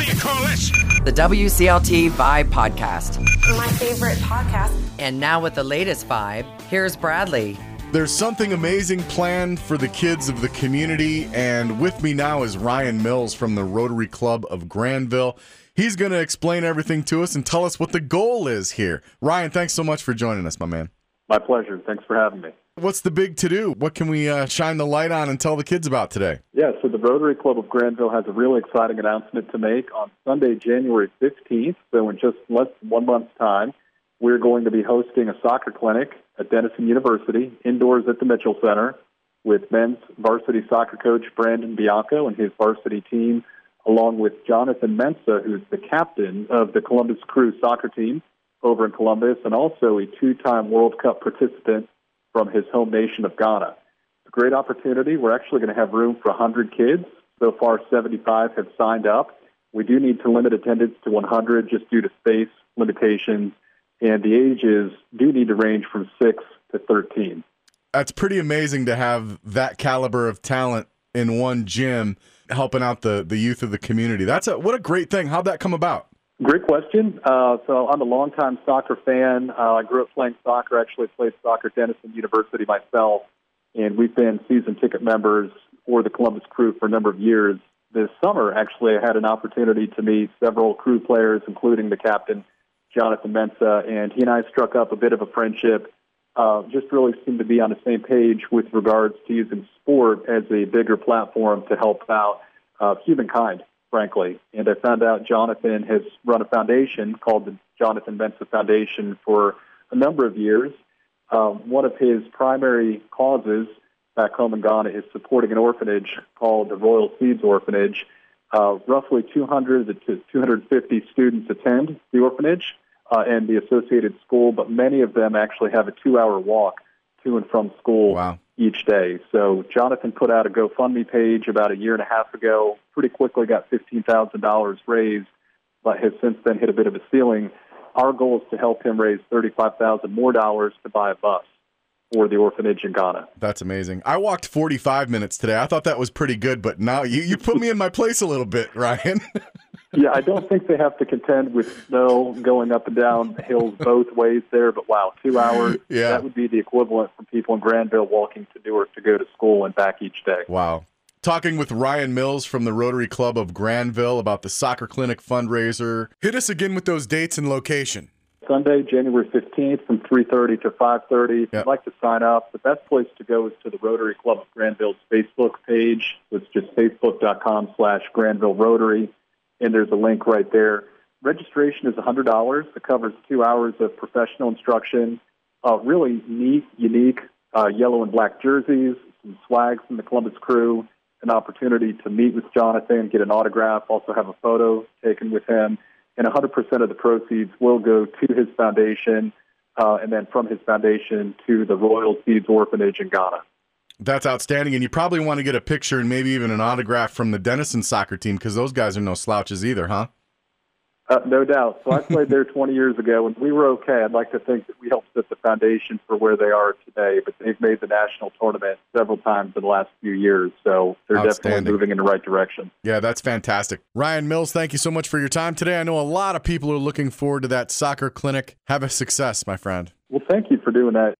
What do you call this? The WCLT Vibe Podcast. My favorite podcast. And now with the latest vibe, here's Bradley. There's something amazing planned for the kids of the community, and with me now is Ryan Mills from the Rotary Club of Granville. He's going to explain everything to us and tell us what the goal is here. Ryan, thanks so much for joining us, my man. My pleasure. Thanks for having me. What's the big to do? What can we uh, shine the light on and tell the kids about today? Yeah, so the Rotary Club of Granville has a really exciting announcement to make on Sunday, January 15th. So, in just less than one month's time, we're going to be hosting a soccer clinic at Denison University, indoors at the Mitchell Center, with men's varsity soccer coach Brandon Bianco and his varsity team, along with Jonathan Mensah, who's the captain of the Columbus Crew soccer team over in Columbus, and also a two time World Cup participant from his home nation of Ghana. It's a great opportunity. We're actually going to have room for 100 kids. So far, 75 have signed up. We do need to limit attendance to 100 just due to space limitations, and the ages do need to range from 6 to 13. That's pretty amazing to have that caliber of talent in one gym helping out the, the youth of the community. That's a, what a great thing. How'd that come about? Great question. Uh, so I'm a longtime soccer fan. Uh, I grew up playing soccer. Actually, played soccer at Denison University myself, and we've been season ticket members for the Columbus Crew for a number of years. This summer, actually, I had an opportunity to meet several crew players, including the captain, Jonathan Mensah, and he and I struck up a bit of a friendship. Uh, just really seemed to be on the same page with regards to using sport as a bigger platform to help out uh, humankind frankly. And I found out Jonathan has run a foundation called the Jonathan Mensah Foundation for a number of years. Um, one of his primary causes back home in Ghana is supporting an orphanage called the Royal Seeds Orphanage. Uh, roughly 200 to 250 students attend the orphanage uh, and the associated school, but many of them actually have a two-hour walk to and from school wow. each day. So Jonathan put out a GoFundMe page about a year and a half ago. Pretty quickly got fifteen thousand dollars raised, but has since then hit a bit of a ceiling. Our goal is to help him raise thirty-five thousand more dollars to buy a bus for the orphanage in Ghana. That's amazing. I walked 45 minutes today. I thought that was pretty good, but now you, you put me in my place a little bit, Ryan. yeah, I don't think they have to contend with snow going up and down hills both ways there, but wow, two hours, yeah. that would be the equivalent for people in Granville walking to Newark to go to school and back each day. Wow. Talking with Ryan Mills from the Rotary Club of Granville about the soccer clinic fundraiser. Hit us again with those dates and location. Sunday, January 15th from 3.30 to 5.30. If Yep. you'd like to sign up, the best place to go is to the Rotary Club of Granville's Facebook page. It's just facebook.com slash Granville Rotary, and there's a link right there. Registration is $100. It covers two hours of professional instruction, uh, really neat, unique uh, yellow and black jerseys, some swag from the Columbus crew, an opportunity to meet with Jonathan, get an autograph, also have a photo taken with him and 100% of the proceeds will go to his foundation, uh, and then from his foundation to the Royal Seeds Orphanage in Ghana. That's outstanding. And you probably want to get a picture and maybe even an autograph from the Denison soccer team because those guys are no slouches either, huh? Uh, no doubt. So I played there 20 years ago, and we were okay. I'd like to think that we helped set the foundation for where they are today, but they've made the national tournament several times in the last few years, so they're definitely moving in the right direction. Yeah, that's fantastic. Ryan Mills, thank you so much for your time today. I know a lot of people are looking forward to that soccer clinic. Have a success, my friend. Well, thank you for doing that.